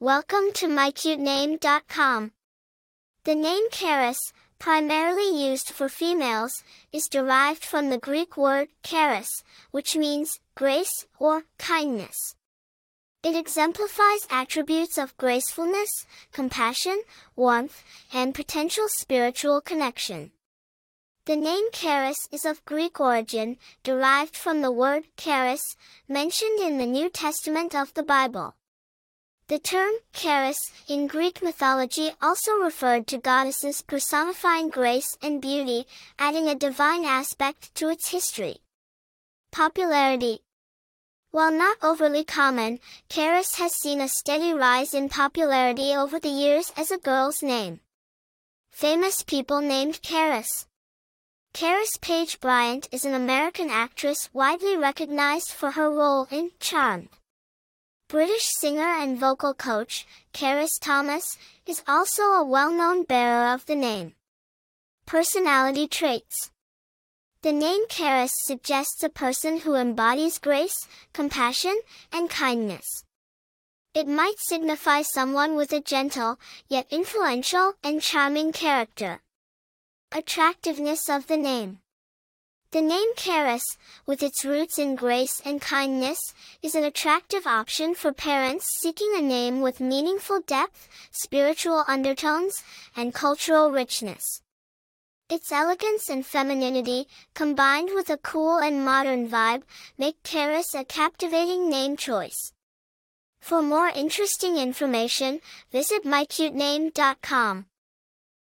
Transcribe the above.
Welcome to mycutename.com. The name Karis, primarily used for females, is derived from the Greek word charis, which means grace or kindness. It exemplifies attributes of gracefulness, compassion, warmth, and potential spiritual connection. The name Karis is of Greek origin, derived from the word charis, mentioned in the New Testament of the Bible. The term charis in Greek mythology also referred to goddesses personifying grace and beauty, adding a divine aspect to its history. Popularity While not overly common, Karis has seen a steady rise in popularity over the years as a girl's name. Famous people named Karis Karis Paige Bryant is an American actress widely recognized for her role in Charmed. British singer and vocal coach, Karis Thomas, is also a well-known bearer of the name. Personality traits. The name Karis suggests a person who embodies grace, compassion, and kindness. It might signify someone with a gentle, yet influential and charming character. Attractiveness of the name. The name Karis, with its roots in grace and kindness, is an attractive option for parents seeking a name with meaningful depth, spiritual undertones, and cultural richness. Its elegance and femininity, combined with a cool and modern vibe, make Karis a captivating name choice. For more interesting information, visit mycutename.com.